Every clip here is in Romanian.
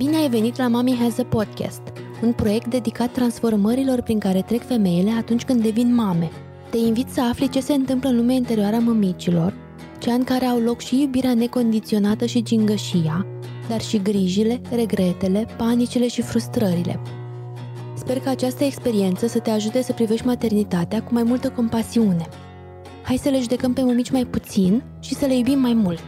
Bine ai venit la Mami Has a Podcast, un proiect dedicat transformărilor prin care trec femeile atunci când devin mame. Te invit să afli ce se întâmplă în lumea interioară a mămicilor, cea în care au loc și iubirea necondiționată și gingășia, dar și grijile, regretele, panicile și frustrările. Sper că această experiență să te ajute să privești maternitatea cu mai multă compasiune. Hai să le judecăm pe mămici mai puțin și să le iubim mai mult.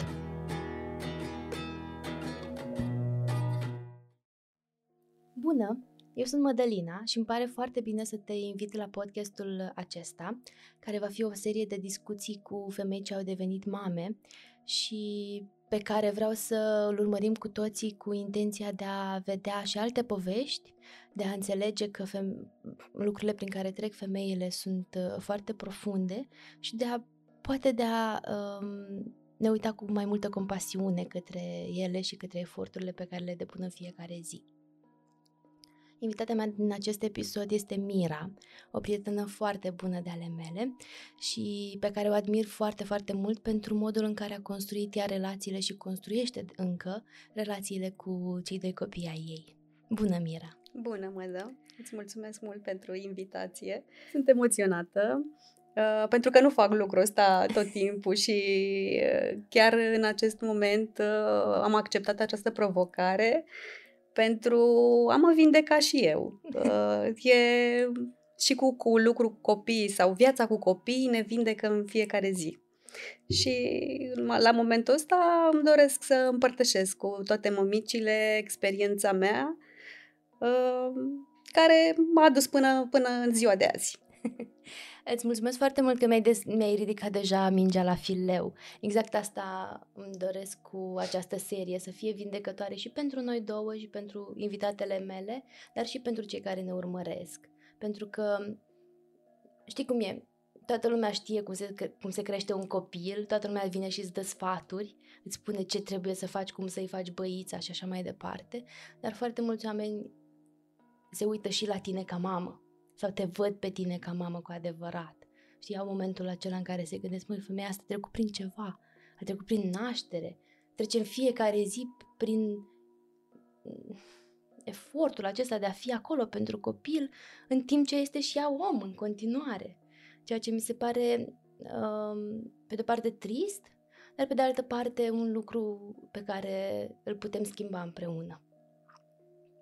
Eu sunt Mădălina și îmi pare foarte bine să te invit la podcastul acesta, care va fi o serie de discuții cu femei ce au devenit mame și pe care vreau să îl urmărim cu toții cu intenția de a vedea și alte povești, de a înțelege că feme- lucrurile prin care trec femeile sunt uh, foarte profunde și de a poate de a um, ne uita cu mai multă compasiune către ele și către eforturile pe care le depun în fiecare zi. Invitata mea din acest episod este Mira, o prietenă foarte bună de ale mele și pe care o admir foarte, foarte mult pentru modul în care a construit ea relațiile și construiește încă relațiile cu cei doi copii ai ei. Bună, Mira! Bună, Mădă! Îți mulțumesc mult pentru invitație. Sunt emoționată Uh, pentru că nu fac lucrul ăsta tot timpul și uh, chiar în acest moment uh, am acceptat această provocare pentru a mă vindeca și eu. Uh, e și cu, cu lucru cu copii sau viața cu copii ne vindecă în fiecare zi. Și la momentul ăsta îmi doresc să împărtășesc cu toate mămicile experiența mea uh, care m-a adus până, până în ziua de azi. Îți mulțumesc foarte mult că mi-ai, des- mi-ai ridicat deja mingea la fileu. Exact asta îmi doresc cu această serie, să fie vindecătoare și pentru noi două și pentru invitatele mele, dar și pentru cei care ne urmăresc. Pentru că, știi cum e, toată lumea știe cum se, cum se crește un copil, toată lumea vine și îți dă sfaturi, îți spune ce trebuie să faci, cum să-i faci băița și așa mai departe, dar foarte mulți oameni se uită și la tine ca mamă sau te văd pe tine ca mamă cu adevărat. Știi, au momentul acela în care se gândesc, măi, femeia asta a trecut prin ceva, a trecut prin naștere, trece în fiecare zi prin efortul acesta de a fi acolo pentru copil, în timp ce este și ea om în continuare. Ceea ce mi se pare, um, pe de-o parte, trist, dar pe de altă parte un lucru pe care îl putem schimba împreună.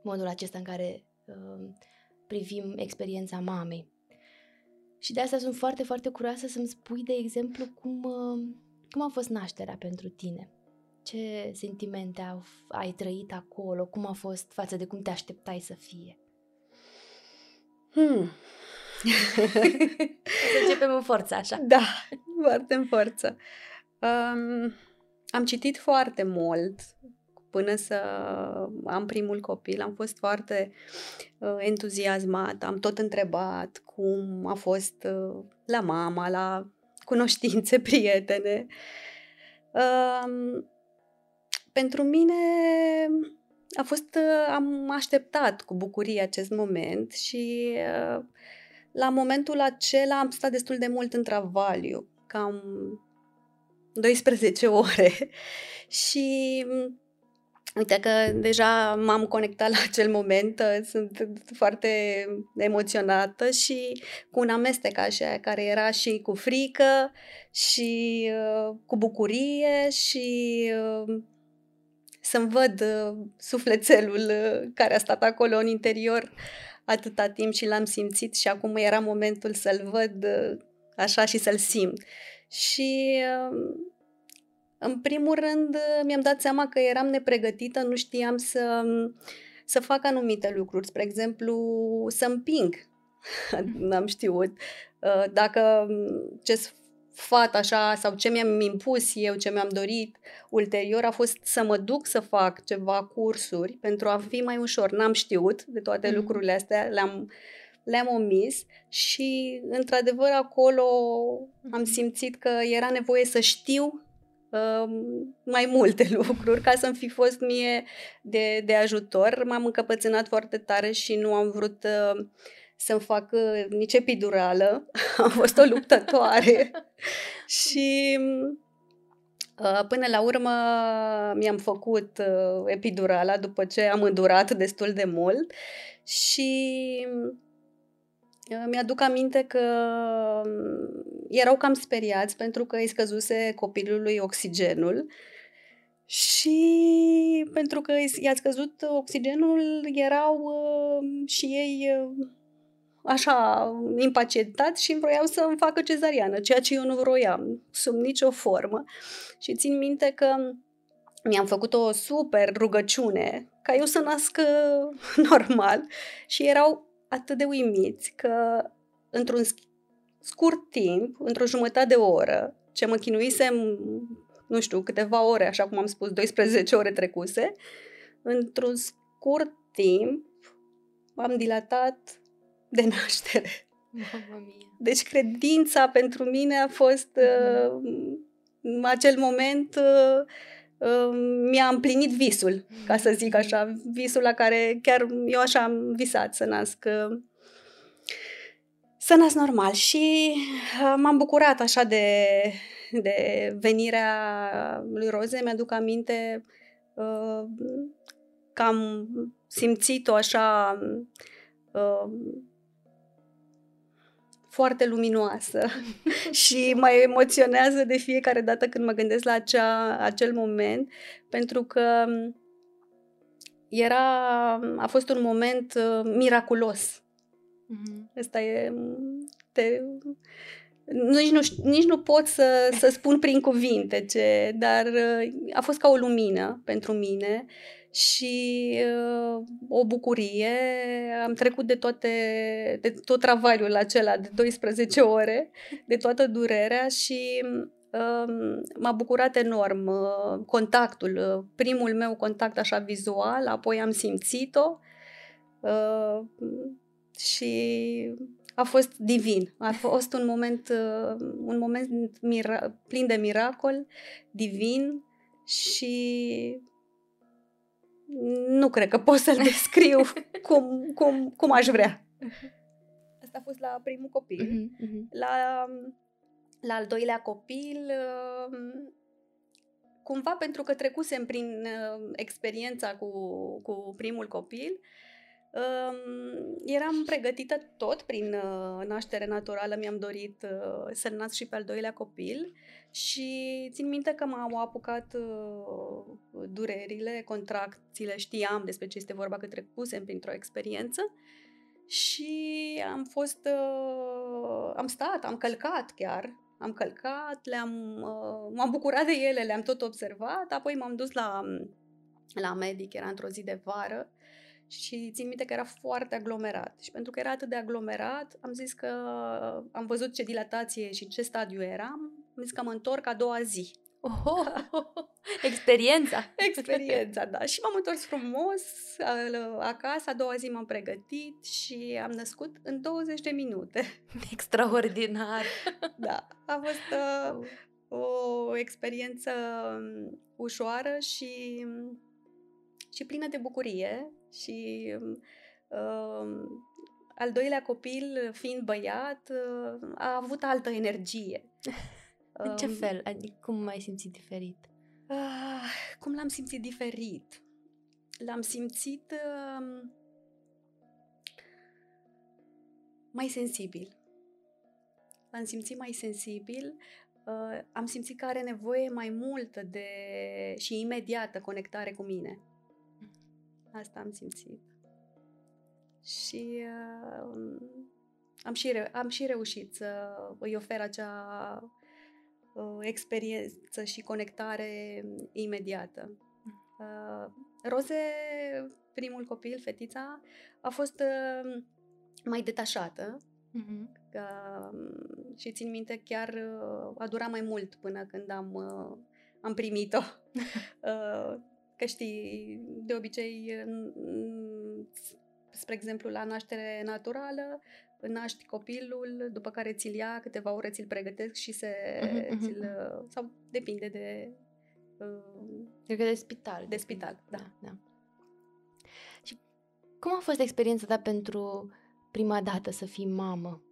Modul acesta în care um, privim experiența mamei. Și de asta sunt foarte, foarte curioasă să-mi spui, de exemplu, cum, uh, cum a fost nașterea pentru tine. Ce sentimente au, ai trăit acolo? Cum a fost față de cum te așteptai să fie? Hmm. să începem în forță, așa. Da, foarte în forță. Um, am citit foarte mult până să am primul copil. Am fost foarte uh, entuziasmat, am tot întrebat cum a fost uh, la mama, la cunoștințe, prietene. Uh, pentru mine a fost, uh, am așteptat cu bucurie acest moment și uh, la momentul acela am stat destul de mult în travaliu, cam 12 ore și Uite că deja m-am conectat la acel moment, uh, sunt foarte emoționată și cu un amestec așa, care era și cu frică și uh, cu bucurie și uh, să-mi văd uh, sufletelul uh, care a stat acolo în interior atâta timp și l-am simțit și acum era momentul să-l văd uh, așa și să-l simt. Și uh, în primul rând, mi-am dat seama că eram nepregătită, nu știam să, să fac anumite lucruri. Spre exemplu, să împing. N-am știut. Uh, dacă ce sfat așa sau ce mi-am impus eu, ce mi-am dorit ulterior a fost să mă duc să fac ceva cursuri pentru a fi mai ușor. N-am știut de toate mm-hmm. lucrurile astea, le-am, le-am omis și într-adevăr acolo am simțit că era nevoie să știu mai multe lucruri ca să-mi fi fost mie de, de ajutor. M-am încăpățânat foarte tare și nu am vrut uh, să-mi fac uh, nici epidurală. am fost o luptătoare și Uh, până la urmă mi-am făcut uh, epidurala după ce am îndurat destul de mult și uh, mi-aduc aminte că um, erau cam speriați pentru că îi scăzuse copilului oxigenul și pentru că i-a scăzut oxigenul erau și ei așa impacientați și vroiau să îmi facă cezariană, ceea ce eu nu vroiam, sub nicio formă. Și țin minte că mi-am făcut o super rugăciune ca eu să nasc normal și erau atât de uimiți că într-un scurt timp, într-o jumătate de oră, ce mă chinuisem, nu știu, câteva ore, așa cum am spus, 12 ore trecuse, într-un scurt timp am dilatat de naștere. Mamma mia. Deci credința pentru mine a fost uh, în acel moment uh, uh, mi-a împlinit visul, ca să zic așa, visul la care chiar eu așa am visat să nasc uh, să nasc normal și uh, m-am bucurat așa de, de venirea lui Roze, mi-aduc aminte uh, că am simțit-o așa uh, foarte luminoasă și mă emoționează de fiecare dată când mă gândesc la acea, acel moment, pentru că era, a fost un moment uh, miraculos. Mm-hmm. Asta e... Te, nici nu, nici nu pot să, să spun prin cuvinte ce, dar uh, a fost ca o lumină pentru mine și uh, o bucurie. Am trecut de toate, de tot travaliul acela de 12 ore, de toată durerea și uh, m-a bucurat enorm uh, contactul, uh, primul meu contact așa vizual, apoi am simțit-o uh, și a fost divin. A fost un moment, uh, un moment mira- plin de miracol, divin și nu cred că pot să-l descriu cum, cum, cum aș vrea. Asta a fost la primul copil. Uh-huh, La, la al doilea copil, um, cumva pentru că trecusem prin uh, experiența cu, cu primul copil, um, eram pregătită tot prin uh, naștere naturală, mi-am dorit uh, să nasc și pe al doilea copil și țin minte că m-au apucat uh, durerile, contracțiile, știam despre ce este vorba, că trecusem printr-o experiență. Și am fost, uh, am stat, am călcat chiar, am călcat, le-am, uh, m-am bucurat de ele, le-am tot observat, apoi m-am dus la, la medic, era într-o zi de vară și țin minte că era foarte aglomerat. Și pentru că era atât de aglomerat, am zis că am văzut ce dilatație și ce stadiu eram, am zis că mă întorc a doua zi. Oh, experiența! experiența, da. Și m-am întors frumos acasă, a doua zi m-am pregătit și am născut în 20 de minute. Extraordinar! da, a fost uh, o experiență um, ușoară și, și plină de bucurie și uh, al doilea copil, fiind băiat, uh, a avut altă energie. În ce fel? Adică cum m-ai simțit diferit? Uh, cum l-am simțit diferit? L-am simțit uh, mai sensibil. L-am simțit mai sensibil. Uh, am simțit că are nevoie mai multă de și imediată conectare cu mine. Asta am simțit. Și uh, am, și re- am și reușit să îi ofer acea uh, experiență și conectare imediată. Uh, Roze, primul copil, fetița, a fost uh, mai detașată uh-huh. uh, și țin minte chiar uh, a durat mai mult până când am, uh, am primit-o. uh, că știi, de obicei, spre exemplu, la naștere naturală, naști copilul, după care ți-l ia, câteva ore ți-l pregătesc și se, uh-huh, ți-l, sau depinde de... Uh, Cred că de spital. De spital, da. da. da. Și cum a fost experiența ta pentru prima dată să fii mamă?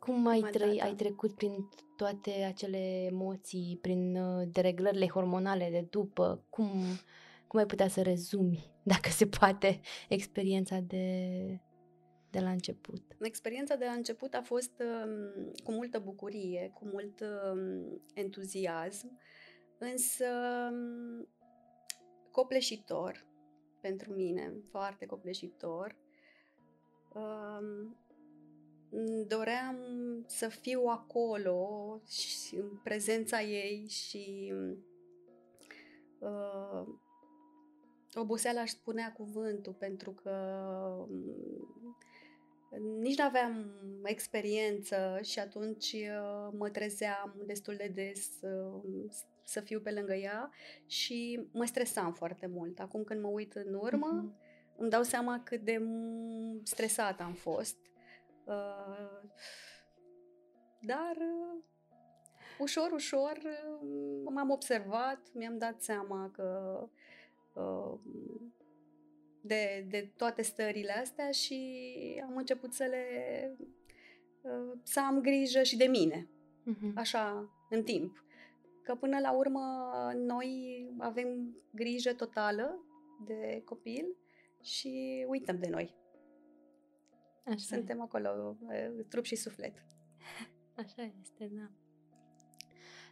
Cum ai, trăi, ai trecut prin toate acele emoții, prin uh, dereglările hormonale de după? Cum, cum ai putea să rezumi, dacă se poate, experiența de, de la început? Experiența de la început a fost um, cu multă bucurie, cu mult um, entuziasm, însă um, copleșitor pentru mine, foarte copleșitor. Um, doream să fiu acolo și în prezența ei și uh, oboseala își spunea cuvântul pentru că um, nici nu aveam experiență și atunci uh, mă trezeam destul de des uh, să fiu pe lângă ea și mă stresam foarte mult. Acum când mă uit în urmă, uh-huh. îmi dau seama cât de stresată am fost. Uh, dar uh, ușor, ușor uh, m-am observat, mi-am dat seama că uh, de, de toate stările astea și am început să le uh, să am grijă și de mine. Uh-huh. Așa, în timp. Că până la urmă noi avem grijă totală de copil și uităm de noi. Așa Suntem e. acolo, uh, trup și suflet. Așa este, da.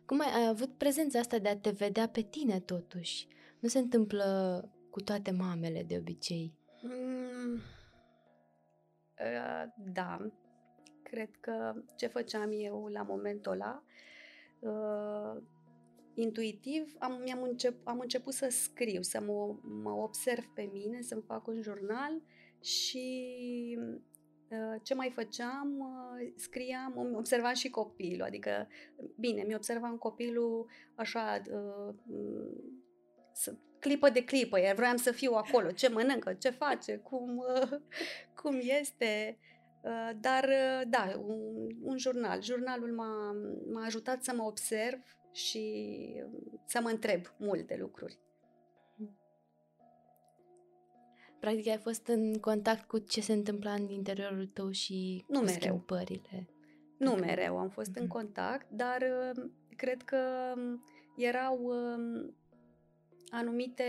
Cum ai, ai avut prezența asta de a te vedea pe tine totuși? Nu se întâmplă cu toate mamele de obicei? Mm, uh, da. Cred că ce făceam eu la momentul ăla, uh, intuitiv, am, mi-am încep, am început să scriu, să mă, mă observ pe mine, să-mi fac un jurnal și uh, ce mai făceam, uh, scriam, observam și copilul, adică, bine, mi-observam copilul așa, uh, să, clipă de clipă, iar vreau să fiu acolo, ce mănâncă, ce face, cum, cum este. Dar, da, un, un jurnal. Jurnalul m-a, m-a ajutat să mă observ și să mă întreb multe lucruri. Practic ai fost în contact cu ce se întâmpla în interiorul tău și nu cu mereu. schimbările. Nu okay. mereu am fost mm-hmm. în mhm. contact, dar cred că erau anumite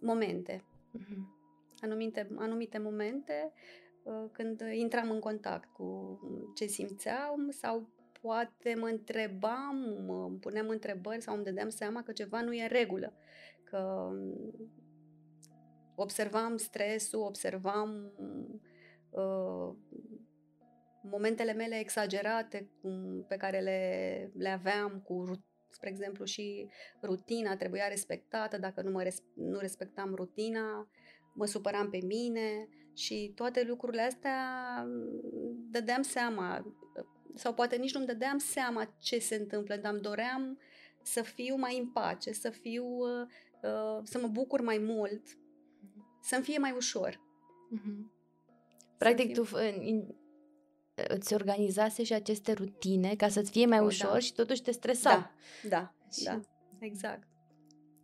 momente. Mm-hmm. Anumite, anumite momente uh, când intram în contact cu ce simțeam sau poate mă întrebam, mă puneam întrebări sau îmi dădeam seama că ceva nu e în regulă. Că observam stresul, observam uh, momentele mele exagerate cum, pe care le, le aveam cu spre exemplu, și rutina trebuia respectată, dacă nu, mă res- nu respectam rutina, mă supăram pe mine și toate lucrurile astea dădeam seama, sau poate nici nu-mi dădeam seama ce se întâmplă, dar îmi doream să fiu mai în pace, să fiu, uh, să mă bucur mai mult, să-mi fie mai ușor. Mm-hmm. Practic, tu îți organizase și aceste rutine ca să-ți fie mai oh, ușor da. și totuși te stresa. Da, da, și da, exact.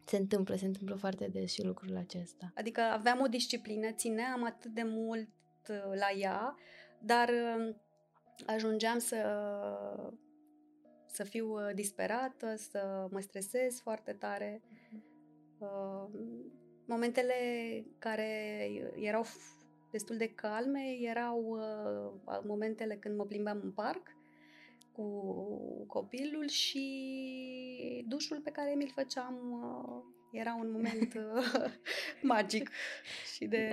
Se întâmplă, se întâmplă foarte des și lucrul acesta. Adică aveam o disciplină, țineam atât de mult uh, la ea, dar uh, ajungeam să să fiu uh, disperată, să mă stresez foarte tare. Uh, momentele care erau destul de calme erau uh, momentele când mă plimbam în parc cu copilul și dușul pe care mi-l făceam uh, era un moment uh, magic și de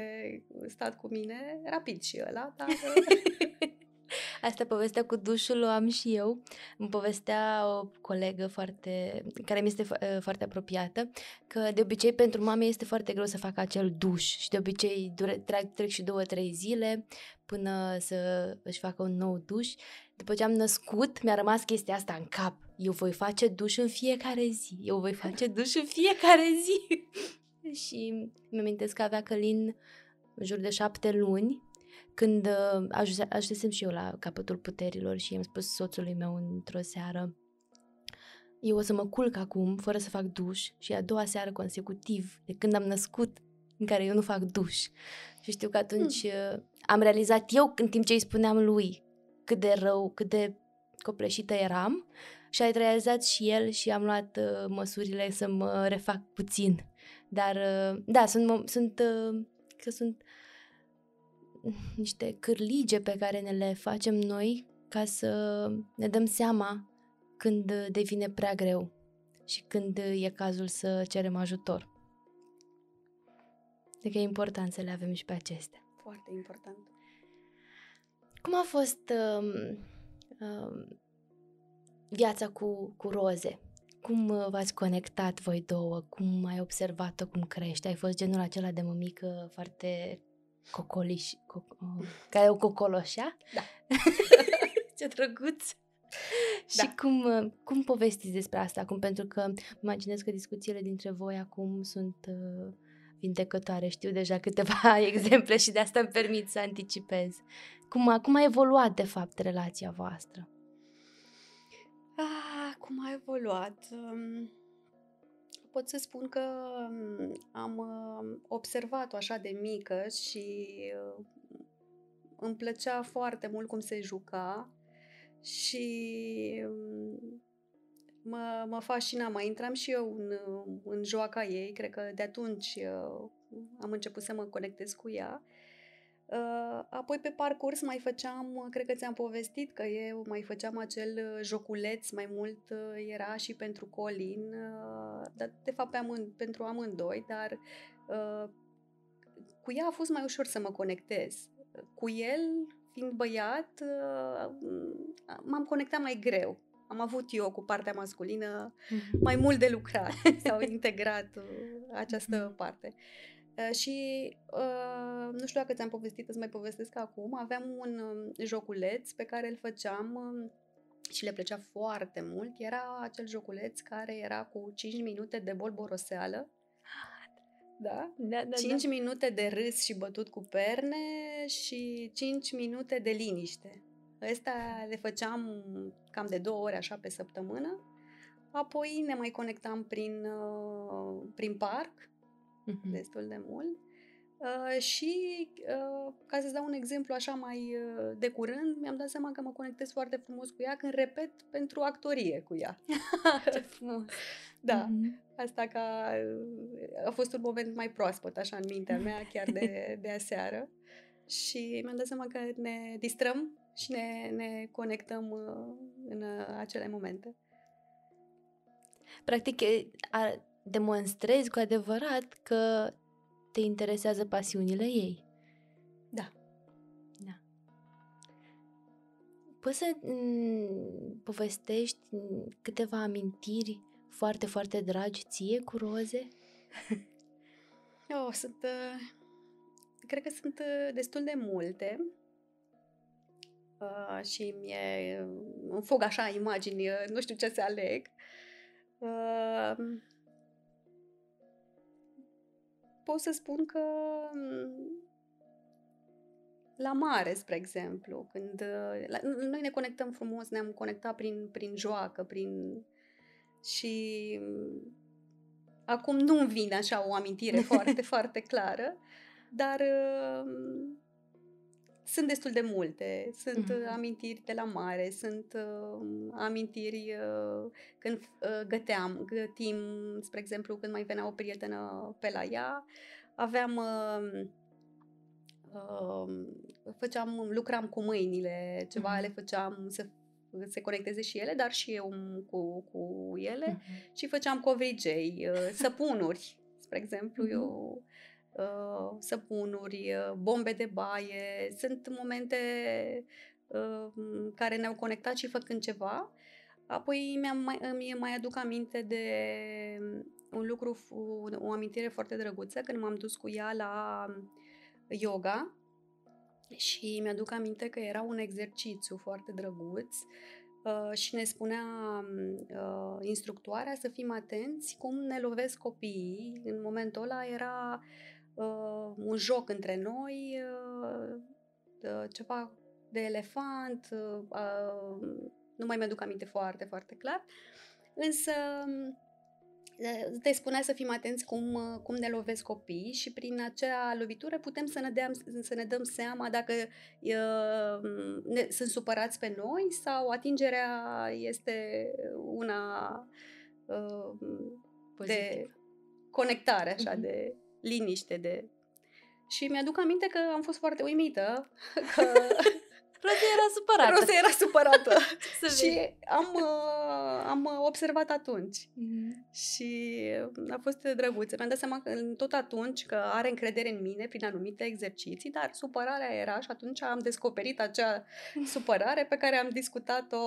stat cu mine, rapid și ăla, dar Asta povestea cu dușul o am și eu. Îmi povestea o colegă foarte, care mi este ă, foarte apropiată că de obicei pentru mame este foarte greu să facă acel duș și de obicei dure, trec, trec și două, trei zile până să își facă un nou duș. După ce am născut, mi-a rămas chestia asta în cap. Eu voi face duș în fiecare zi. Eu voi face duș în fiecare zi. și mi-amintesc că avea Călin în jur de șapte luni când uh, ajunsesem și eu la capătul puterilor și i-am spus soțului meu într-o seară eu o să mă culc acum fără să fac duș și a doua seară consecutiv de când am născut în care eu nu fac duș. Și știu că atunci hmm. Uh, am realizat eu în timp ce îi spuneam lui cât de rău, cât de copleșită eram și a realizat și el și am luat uh, măsurile să mă refac puțin. Dar, uh, da, sunt, sunt, uh, că sunt niște cârlige pe care ne le facem noi ca să ne dăm seama când devine prea greu și când e cazul să cerem ajutor. Deci e important să le avem și pe acestea. Foarte important. Cum a fost uh, uh, viața cu, cu roze? Cum uh, v-ați conectat voi două? Cum ai observat-o cum crește? Ai fost genul acela de mămică foarte cocoliș, co- uh, care o cocoloșea? Da. Ce drăguț! Da. Și cum, uh, cum povestiți despre asta acum? Pentru că imaginez că discuțiile dintre voi acum sunt uh, vindecătoare. Știu deja câteva exemple și de asta îmi permit să anticipez. Cum a, cum a evoluat, de fapt, relația voastră? Ah, cum a evoluat? Um, pot să spun că um, am um, observat-o așa de mică și uh, îmi plăcea foarte mult cum se juca și mă, mă fascina. Mai intram și eu în, în joaca ei, cred că de atunci uh, am început să mă conectez cu ea. Uh, apoi pe parcurs mai făceam, cred că ți-am povestit că eu mai făceam acel joculeț, mai mult uh, era și pentru Colin, dar de fapt pe amând, pentru amândoi, dar cu ea a fost mai ușor să mă conectez. Cu el, fiind băiat, m-am conectat mai greu am avut eu cu partea masculină mm-hmm. mai mult de lucrat, s-au integrat uh, această mm-hmm. parte. Uh, și uh, nu știu dacă ți-am povestit, îți mai povestesc acum, aveam un uh, joculeț pe care îl făceam uh, și le plăcea foarte mult. Era acel joculeț care era cu 5 minute de bolboroseală. Da? Da, da, 5 da. minute de râs și bătut cu perne și 5 minute de liniște. Ăsta le făceam cam de două ore așa pe săptămână. Apoi ne mai conectam prin, uh, prin parc, uh-huh. destul de mult. Uh, și, uh, ca să-ți dau un exemplu așa mai uh, de curând, mi-am dat seama că mă conectez foarte frumos cu ea când repet pentru actorie cu ea. Ce frumos! da, uh-huh. asta ca, uh, a fost un moment mai proaspăt așa în mintea mea, chiar de, de aseară. Și mi-am dat seama că ne distrăm și ne, ne conectăm uh, în uh, acele momente. Practic, demonstrezi cu adevărat că te interesează pasiunile ei. Da. Da. Poți să m- povestești câteva amintiri foarte, foarte dragi ție cu roze? oh, sunt... Uh, cred că sunt destul de multe uh, și mi-e, îmi fug așa imagini, uh, nu știu ce să aleg. Uh, pot să spun că mm, la mare, spre exemplu, când uh, la, noi ne conectăm frumos, ne-am conectat prin, prin joacă, prin și mm, acum nu-mi vine așa o amintire foarte, foarte clară, dar uh, sunt destul de multe. Sunt mm-hmm. amintiri de la mare, sunt uh, amintiri uh, când uh, găteam, gătim, spre exemplu, când mai venea o prietenă pe la ea, aveam... Uh, uh, făceam, lucram cu mâinile, ceva mm-hmm. le făceam să se conecteze și ele, dar și eu cu, cu ele mm-hmm. și făceam covrigei, uh, săpunuri, spre exemplu, mm-hmm. eu uh, săpunuri, uh, bombe de baie. Sunt momente uh, care ne-au conectat și făcând ceva. Apoi mi-am mai, îmi mai aduc aminte de un lucru, o amintire foarte drăguță, când m-am dus cu ea la yoga și mi-aduc aminte că era un exercițiu foarte drăguț uh, și ne spunea uh, instructoarea să fim atenți cum ne lovesc copiii. În momentul ăla era uh, un joc între noi, uh, uh, ceva de elefant, uh, uh, nu mai mi-aduc aminte foarte, foarte clar, însă te spunea să fim atenți cum, cum ne lovesc copiii și prin acea lovitură putem să ne, dăm, să ne dăm seama dacă uh, ne, sunt supărați pe noi sau atingerea este una uh, de conectare, așa, mm-hmm. de liniște, de... Și mi-aduc aminte că am fost foarte uimită că Rosie era supărată. Rosie era supărată. și am, uh, am observat atunci. Mm-hmm. Și a fost drăguț. Mi-am dat seama că tot atunci că are încredere în mine prin anumite exerciții, dar supărarea era și atunci am descoperit acea supărare pe care am discutat-o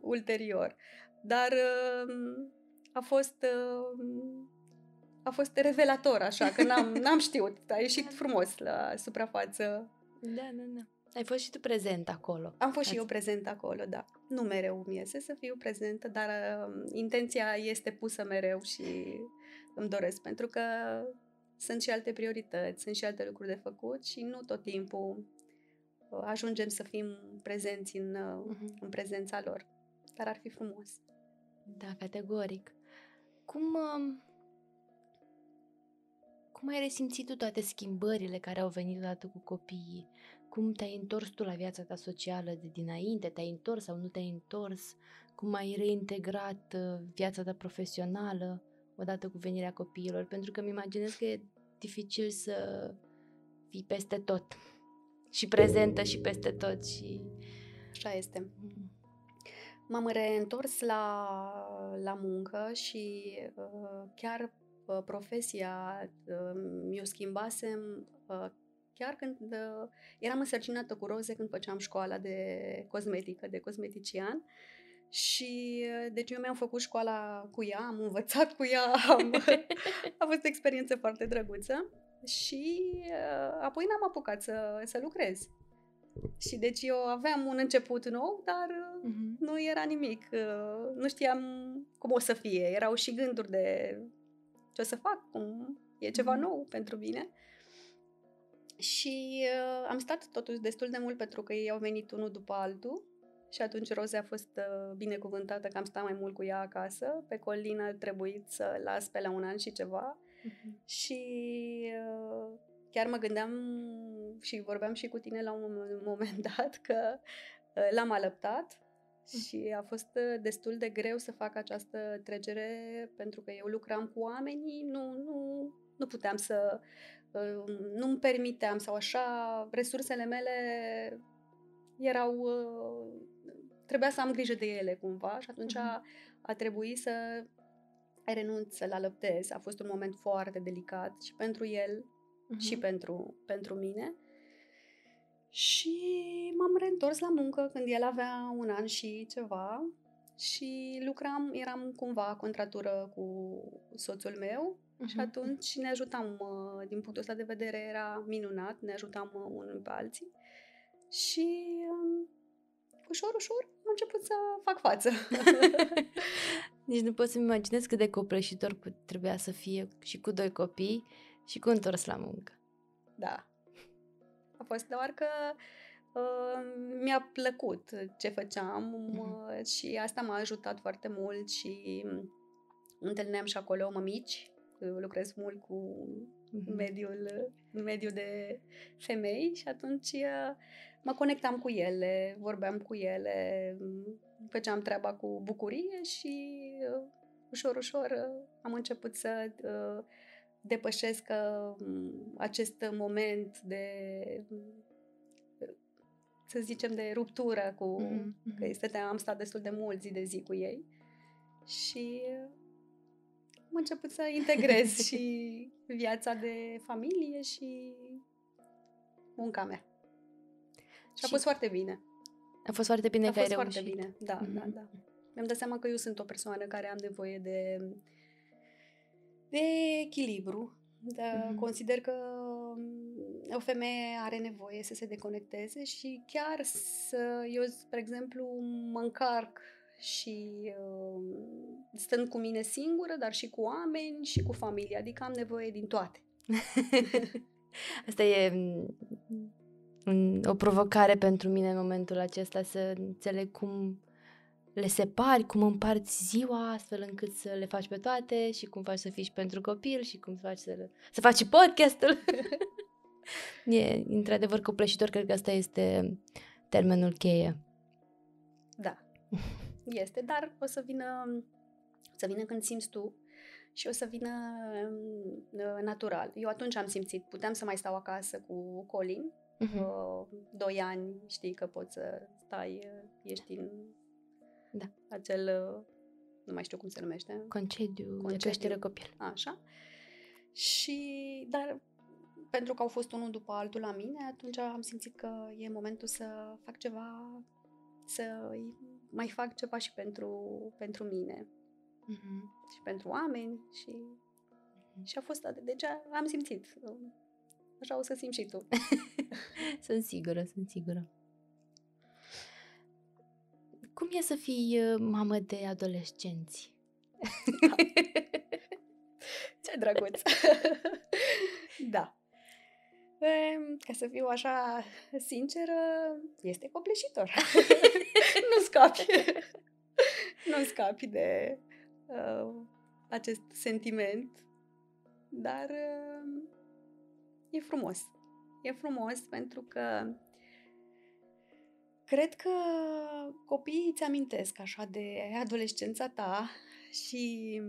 ulterior. Dar uh, a fost... Uh, a fost revelator, așa, că n-am, n-am știut. A ieșit frumos la suprafață. Da, da, da. Ai fost și tu prezent acolo. Am fost Ați... și eu prezent acolo, da. Nu mereu mi iese să fiu prezentă, dar uh, intenția este pusă mereu și îmi doresc, pentru că sunt și alte priorități, sunt și alte lucruri de făcut și nu tot timpul uh, ajungem să fim prezenți în, uh, uh-huh. în prezența lor. Dar ar fi frumos. Da, categoric. Cum, uh, cum ai resimțit tu toate schimbările care au venit odată cu copiii? cum te-ai întors tu la viața ta socială de dinainte, te-ai întors sau nu te-ai întors, cum ai reintegrat uh, viața ta profesională odată cu venirea copiilor, pentru că îmi imaginez că e dificil să fii peste tot și prezentă și peste tot și... Așa este. Mm. M-am reîntors la, la muncă și uh, chiar uh, profesia uh, mi-o schimbasem uh, chiar când uh, eram însărcinată cu roze când făceam școala de cosmetică, de cosmetician. Și uh, deci eu mi-am făcut școala cu ea, am învățat cu ea, am, a fost o experiență foarte drăguță și uh, apoi n-am apucat să, să lucrez. Și deci eu aveam un început nou, dar uh-huh. nu era nimic. Uh, nu știam cum o să fie. Erau și gânduri de ce o să fac, cum e ceva uh-huh. nou pentru mine. Și uh, am stat totuși destul de mult pentru că ei au venit unul după altul și atunci Roze a fost uh, binecuvântată că am stat mai mult cu ea acasă. Pe Colina a trebuit să las pe la un an și ceva. Uh-huh. Și uh, chiar mă gândeam și vorbeam și cu tine la un moment dat că uh, l-am alăptat uh-huh. Și a fost uh, destul de greu să fac această trecere pentru că eu lucram cu oamenii, nu, nu, nu puteam să nu-mi permiteam sau așa, resursele mele erau, uh, trebuia să am grijă de ele cumva și atunci uh-huh. a, a trebuit să renunț să-l alăptez. A fost un moment foarte delicat și pentru el uh-huh. și pentru, pentru mine. Și m-am reîntors la muncă când el avea un an și ceva și lucram, eram cumva contratură cu soțul meu uh-huh. și atunci ne ajutam, uh, din punctul ăsta de vedere era minunat, ne ajutam uh, unul pe alții și um, ușor, ușor am început să fac față. Nici nu pot să-mi imaginez cât de copleșitor trebuia să fie și cu doi copii și cu întors la muncă. Da. A fost doar că uh, mi-a plăcut ce făceam uh, și asta m-a ajutat foarte mult și întâlneam și acolo mămici lucrez mult cu mm-hmm. mediul, mediul de femei și atunci uh, mă conectam cu ele, vorbeam cu ele, făceam treaba cu bucurie și uh, ușor, ușor uh, am început să depășesc acest moment de să zicem de ruptură cu mm-hmm. că este, am stat destul de mult zi de zi cu ei și am început să integrez și viața de familie și munca mea. Și, și a fost foarte bine. A fost foarte bine a că ai fost reușit. foarte bine, da, mm-hmm. da, da. Mi-am dat seama că eu sunt o persoană care am nevoie de, de echilibru. De, mm-hmm. Consider că o femeie are nevoie să se deconecteze și chiar să, eu, spre exemplu, mă încarc și uh, stând cu mine singură, dar și cu oameni și cu familie, adică am nevoie din toate. Asta e mm, un, o provocare pentru mine în momentul acesta să înțeleg cum, le separi, cum împarți ziua astfel încât să le faci pe toate și cum faci să fii și pentru copil și cum faci să, le... să faci și podcastul. e într-adevăr copleșitor, cred că asta este termenul cheie. Da, este, dar o să vină, să vină când simți tu și o să vină uh, natural. Eu atunci am simțit, puteam să mai stau acasă cu Colin, uh-huh. uh, doi ani, știi că poți să stai, uh, ești în da. acel, uh, nu mai știu cum se numește. Concediu, Concediu. de creștere copil. Așa. Și, dar pentru că au fost unul după altul la mine, atunci am simțit că e momentul să fac ceva, să mai fac ceva și pentru, pentru mine. Mm-hmm. Și pentru oameni și, mm-hmm. și a fost atât. Deci am simțit. Așa o să simți și tu. sunt sigură, sunt sigură. Cum e să fii uh, mamă de adolescenți? Ce drăguț! da. Ca să fiu așa sinceră, este copleșitor. nu scapi. nu scapi de uh, acest sentiment, dar uh, e frumos. E frumos pentru că cred că copiii îți amintesc așa de adolescența ta și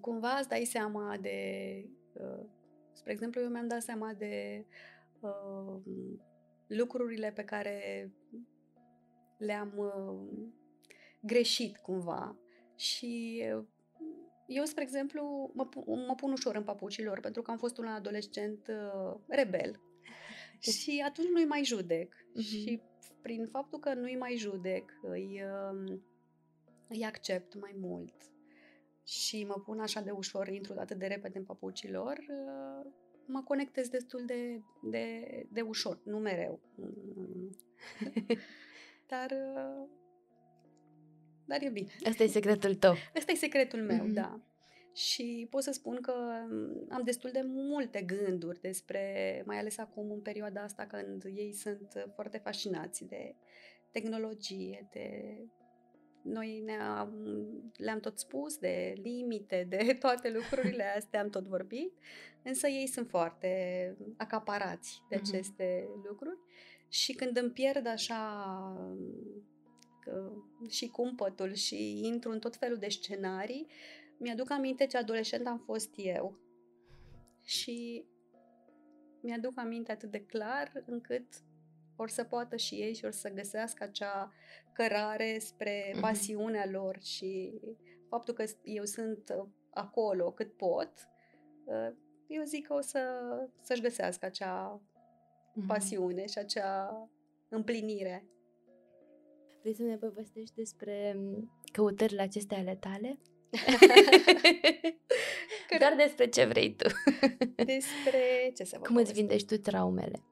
cumva îți dai seama de uh, Spre exemplu, eu mi-am dat seama de uh, lucrurile pe care le-am uh, greșit cumva. Și uh, eu, spre exemplu, mă, mă pun ușor în papucilor pentru că am fost un adolescent uh, rebel. Și atunci nu-i mai judec. Uh-huh. și prin faptul că nu-i mai judec, îi, uh, îi accept mai mult și mă pun așa de ușor, intru atât de repede în papucilor, uh, mă conectez destul de, de, de ușor, nu mereu. dar, uh, dar e bine. Asta e secretul tău. Asta e secretul meu, mm-hmm. da. Și pot să spun că um, am destul de multe gânduri despre, mai ales acum în perioada asta când ei sunt foarte fascinați de tehnologie, de noi ne-am, le-am tot spus de limite, de toate lucrurile astea, am tot vorbit, însă ei sunt foarte acaparați de mhm. aceste uh-huh. lucruri și când îmi pierd așa că, și cumpătul și intru în tot felul de scenarii, mi-aduc aminte ce adolescent am fost eu și mi-aduc aminte atât de clar încât or să poată și ei și or să găsească acea cărare spre mm-hmm. pasiunea lor și faptul că eu sunt uh, acolo cât pot, uh, eu zic că o să, să-și găsească acea mm-hmm. pasiune și acea împlinire. Vrei să ne povestești despre mm, căutările acestea ale tale? Doar despre ce vrei tu. despre ce să vă Cum îți vindești tu traumele?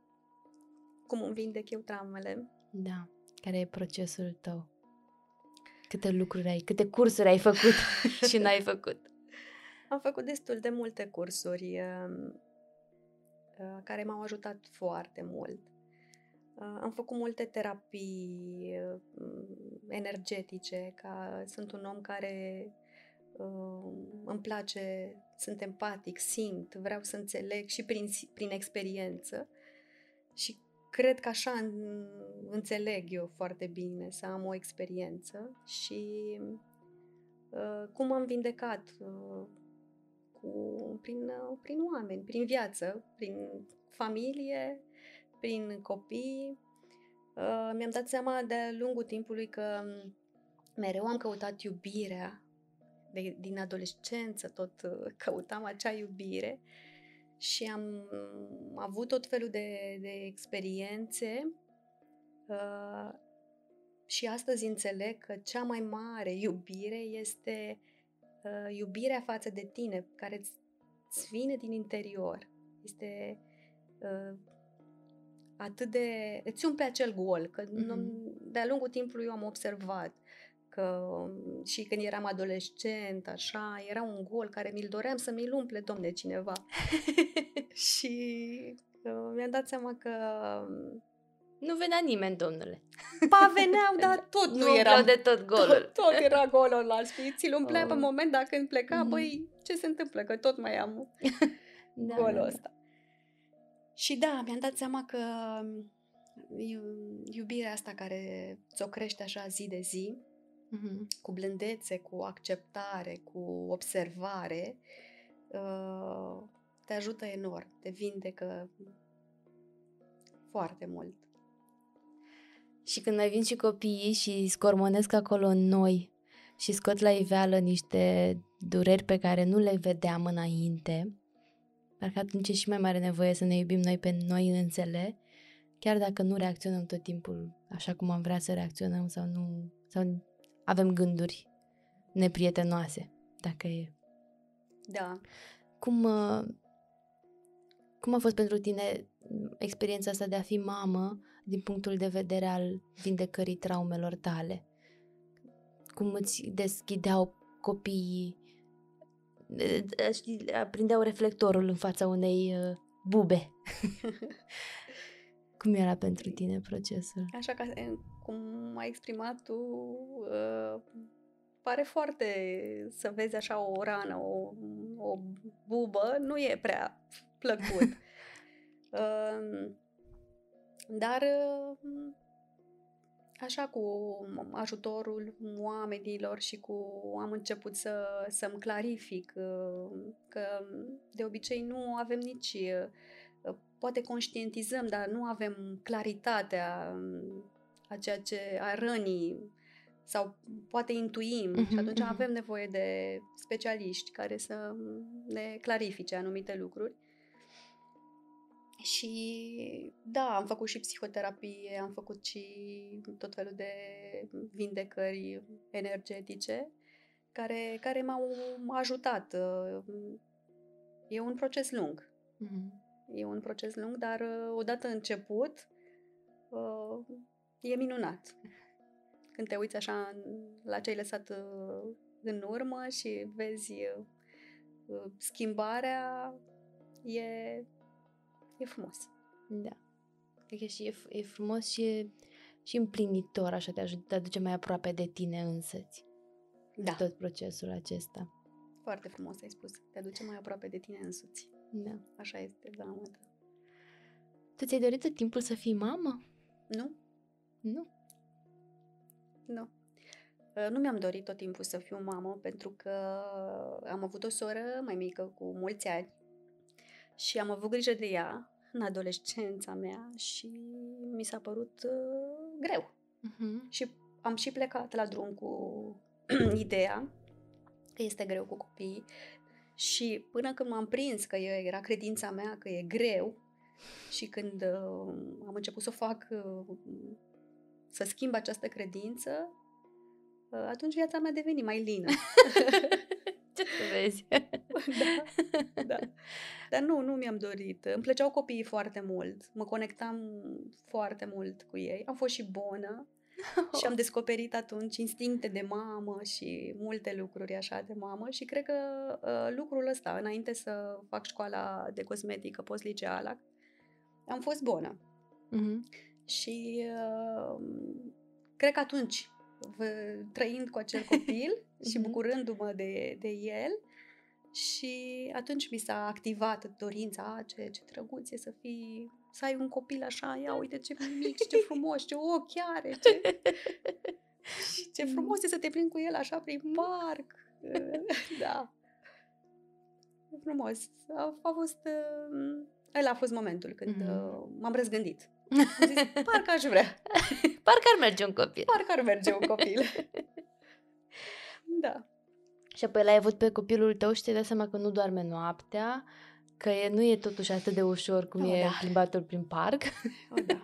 Cum îmi vindec eu traumele? Da. Care e procesul tău? Câte lucruri ai, câte cursuri ai făcut și n-ai făcut? Am făcut destul de multe cursuri uh, uh, care m-au ajutat foarte mult. Uh, am făcut multe terapii uh, energetice, ca sunt un om care uh, îmi place, sunt empatic, simt, vreau să înțeleg și prin, prin experiență. Și cred că așa înțeleg eu foarte bine, să am o experiență și uh, cum am vindecat uh, cu, prin, uh, prin oameni, prin viață, prin familie, prin copii. Uh, mi-am dat seama de-a lungul timpului că mereu am căutat iubirea de, din adolescență, tot uh, căutam acea iubire și am avut tot felul de, de experiențe uh, și astăzi înțeleg că cea mai mare iubire este uh, iubirea față de tine, care îți vine din interior. Este uh, atât de... îți umple acel gol, că mm-hmm. de-a lungul timpului eu am observat că și când eram adolescent, așa, era un gol care mi-l doream să mi-l umple, domne, cineva. și uh, mi-am dat seama că Nu venea nimeni, domnule. Ba veneau, dar tot nu, nu era... de tot golul. Tot, tot era golul la spirit. Ți-l umplea oh. pe Oh. moment, dacă când pleca, Mhm. băi, ce se întâmplă? Că tot mai am Da, golul da, da. ăsta. Și da, mi-am dat seama că iu- iubirea asta care ți-o crește așa zi de zi, Mhm. cu blândețe, cu acceptare, cu observare, uh, te ajută enorm, te vindecă foarte mult. Și când mai vin și copiii și scormonesc acolo în noi și scot la iveală niște dureri pe care nu le vedeam înainte, parcă atunci e și mai mare nevoie să ne iubim noi pe noi însele, chiar dacă nu reacționăm tot timpul așa cum am vrea să reacționăm sau nu, sau avem gânduri neprietenoase, dacă e. Da. Cum, uh, cum a fost pentru tine mm, experiența asta de a fi mamă din punctul de vedere al vindecării traumelor tale? Cum îți deschideau copiii, eh, eh, știi, aprindeau reflectorul în fața unei uh, bube? Cum era pentru tine procesul? Așa ca cum ai exprimat tu, uh, pare foarte să vezi așa o rană, o, o bubă, nu e prea plăcut. uh, dar uh, așa cu ajutorul oamenilor și cu am început să, să-mi clarific uh, că de obicei nu avem nici uh, poate conștientizăm, dar nu avem claritatea um, a ceea ce a rănii sau poate intuim Mhm, și atunci mhm. avem nevoie de specialiști care să ne clarifice anumite lucruri. Și da, am făcut și psihoterapie, am făcut și tot felul de vindecări energetice care, care m-au ajutat. E un proces lung. Mhm. E un proces lung, dar uh, odată început, uh, e minunat. Când te uiți așa în- la ce ai lăsat uh, în urmă și vezi uh, uh, schimbarea, e, e frumos. Da. Adică și e, f- e frumos și e și împlinitor, așa te, ajută, te aduce mai aproape de tine însăți. Da, Tot procesul acesta. foarte frumos ai spus. Te aduce mai aproape de tine însuți. Da. Așa este, da, mă, da. Tu ți-ai dorit tot timpul să fii mamă? Nu? Nu. Nu. Uh, Nu mi-am dorit tot timpul să fiu mamă pentru că am avut o soră mai mică cu mulți ani și am avut grijă de ea în adolescența mea și mi s-a părut uh, greu. Uh-huh. Și am și plecat la drum cu ideea că este greu cu copiii și până când m-am prins că e- era credința mea că e greu și când uh, am început să o fac, uh, să schimb această credință, uh, atunci viața mea a devenit mai lină. Ce să vezi? da, da. Dar nu, nu mi-am dorit. Îmi plăceau copiii foarte mult. Mă conectam foarte mult cu ei. Am fost și bună și am descoperit atunci instincte de mamă și multe lucruri așa de mamă și cred că uh, lucrul ăsta, înainte să fac școala de cosmetică post-liceală, am fost bună. uh-huh. Și uh, cred că atunci, v- trăind cu acel copil și Mhm. bucurându-mă de, de el, și atunci mi s-a activat dorința, a, ce, ce drăguț e să fii, să ai un copil așa, ia uite ce mic, și ce frumos, ce ochi are, ce, și ce frumos e să te plimbi cu el așa prin parc. da. E frumos. A, a fost, uh, ăla a fost momentul când Mhm. uh, m-am răzgândit. Am zis, parcă aș vrea, Parcă ar merge un copil. parcă ar merge un copil. da. Și apoi l-ai avut pe copilul tău și te-ai dat seama că nu doarme noaptea, că e, nu e totuși atât de ușor cum Oh, e da. plimbatul prin parc. Oh, da.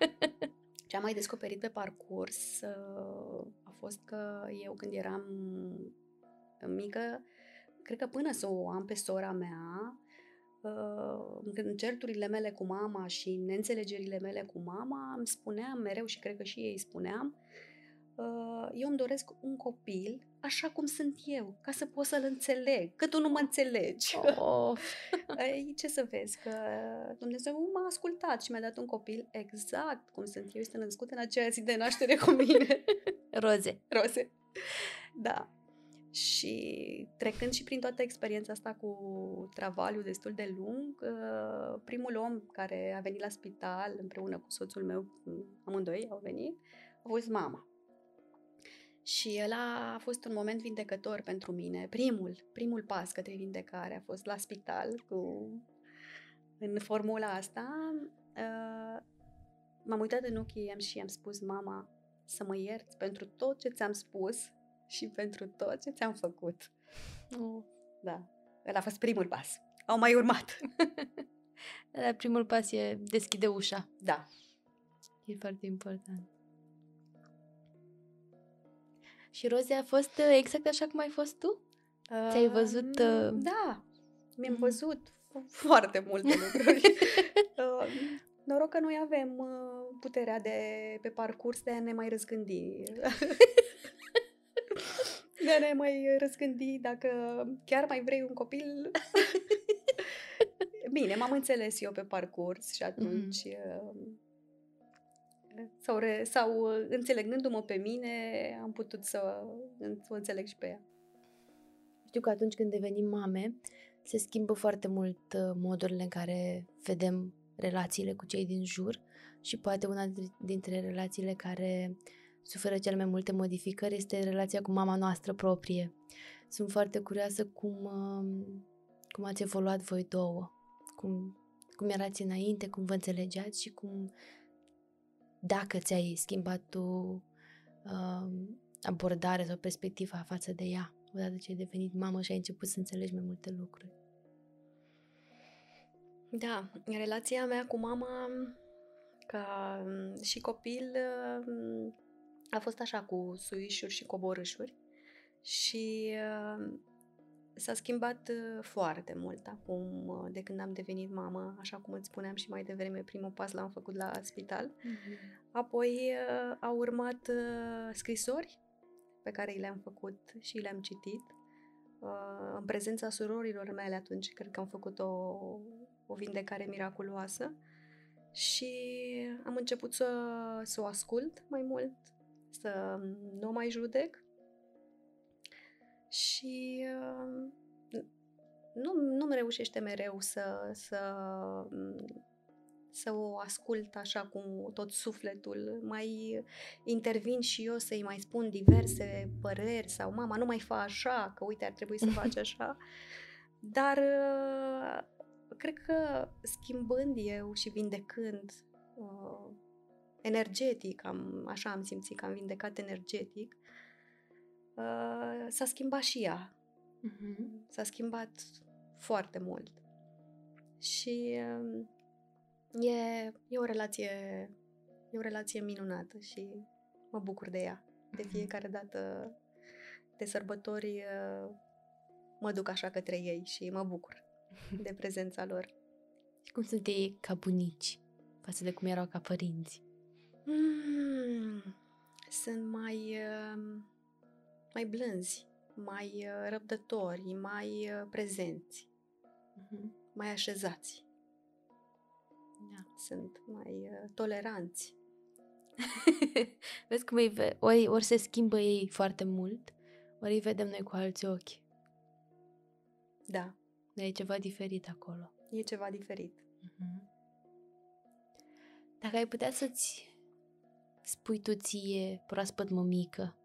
Ce am mai descoperit pe parcurs uh, a fost că eu când eram mică, cred că până să o am pe sora mea, uh, în certurile mele cu mama și în neînțelegerile mele cu mama, îmi spuneam mereu și cred că și ei spuneam, uh, eu îmi doresc un copil așa cum sunt eu, ca să pot să-l înțeleg, că tu nu mă înțelegi. Oh. Ei, ce să vezi, că Dumnezeu m-a ascultat și mi-a dat un copil exact cum sunt eu, este născut în aceea zi de naștere cu mine. Roze. Roze. Da. Și trecând și prin toată experiența asta cu travaliu destul de lung, uh, primul om care a venit la spital împreună cu soțul meu, amândoi au venit, a fost mama. Și el a fost un moment vindecător pentru mine. Primul, primul pas către vindecare a fost la spital cu în formula asta. Uh, m-am uitat în ochii ei și i-am spus, mama, să mă ierți pentru tot ce ți-am spus și pentru tot ce ți-am făcut. Oh. Da, el a fost primul pas. Au mai urmat. primul pas e deschide ușa. Da. E foarte important. Și Rozi a fost uh, exact așa cum ai fost tu? Uh, Ți-ai văzut... Uh... Da, mi-am mm. văzut foarte multe lucruri. uh, noroc că noi avem uh, puterea de pe parcurs de a ne mai răzgândi. de a ne mai răzgândi dacă chiar mai vrei un copil. Bine, m-am înțeles eu pe parcurs și atunci... Mm-hmm sau, re, sau uh, înțelegându-mă pe mine, am putut să o înțeleg și pe ea. Știu că atunci când devenim mame, se schimbă foarte mult uh, modurile în care vedem relațiile cu cei din jur și poate una dintre relațiile care suferă cel mai multe modificări este relația cu mama noastră proprie. Sunt foarte curioasă cum, uh, cum ați evoluat voi două, cum, cum erați înainte, cum vă înțelegeați și cum dacă ți-ai schimbat tu uh, abordarea sau perspectiva față de ea, odată ce ai devenit mamă și ai început să înțelegi mai multe lucruri. Da, relația mea cu mama ca um, și copil um, a fost așa cu suișuri și coborâșuri și uh, S-a schimbat uh, foarte mult acum, uh, de când am devenit mamă, așa cum îți spuneam și mai devreme, primul pas l-am făcut la spital. Mm-hmm. Apoi uh, au urmat scrisori pe care le-am făcut și le-am citit. În prezența surorilor mele atunci, cred că am făcut o, o vindecare miraculoasă și am început să, să o ascult mai mult, să nu mai judec și uh, nu, nu-mi reușește mereu să, să, să o ascult așa cu tot sufletul. Mai intervin și eu să-i mai spun diverse păreri sau mama, nu mai fa așa, că uite, ar trebui să faci așa. Dar uh, cred că schimbând eu și vindecând uh, energetic, am, așa am simțit că am vindecat energetic, Uh, s-a schimbat și ea. Uh-huh. S-a schimbat foarte mult. Și uh, e, e o relație e o relație minunată și mă bucur de ea. De uh-huh. fiecare dată de sărbători uh, mă duc așa către ei și mă bucur de prezența lor. Și cum sunt ei ca bunici față de cum erau ca părinți? Mm, sunt mai... Uh, mai blânzi, mai uh, răbdători, mai uh, prezenți, uh-huh. mai așezați. Da. Sunt mai uh, toleranți. Vezi cum îi ve- ori, ori se schimbă ei foarte mult, ori îi vedem noi cu alți ochi. Da. Dar e ceva diferit acolo. E ceva diferit. Uh-huh. Dacă ai putea să-ți spui tu ție, proaspăt mămică,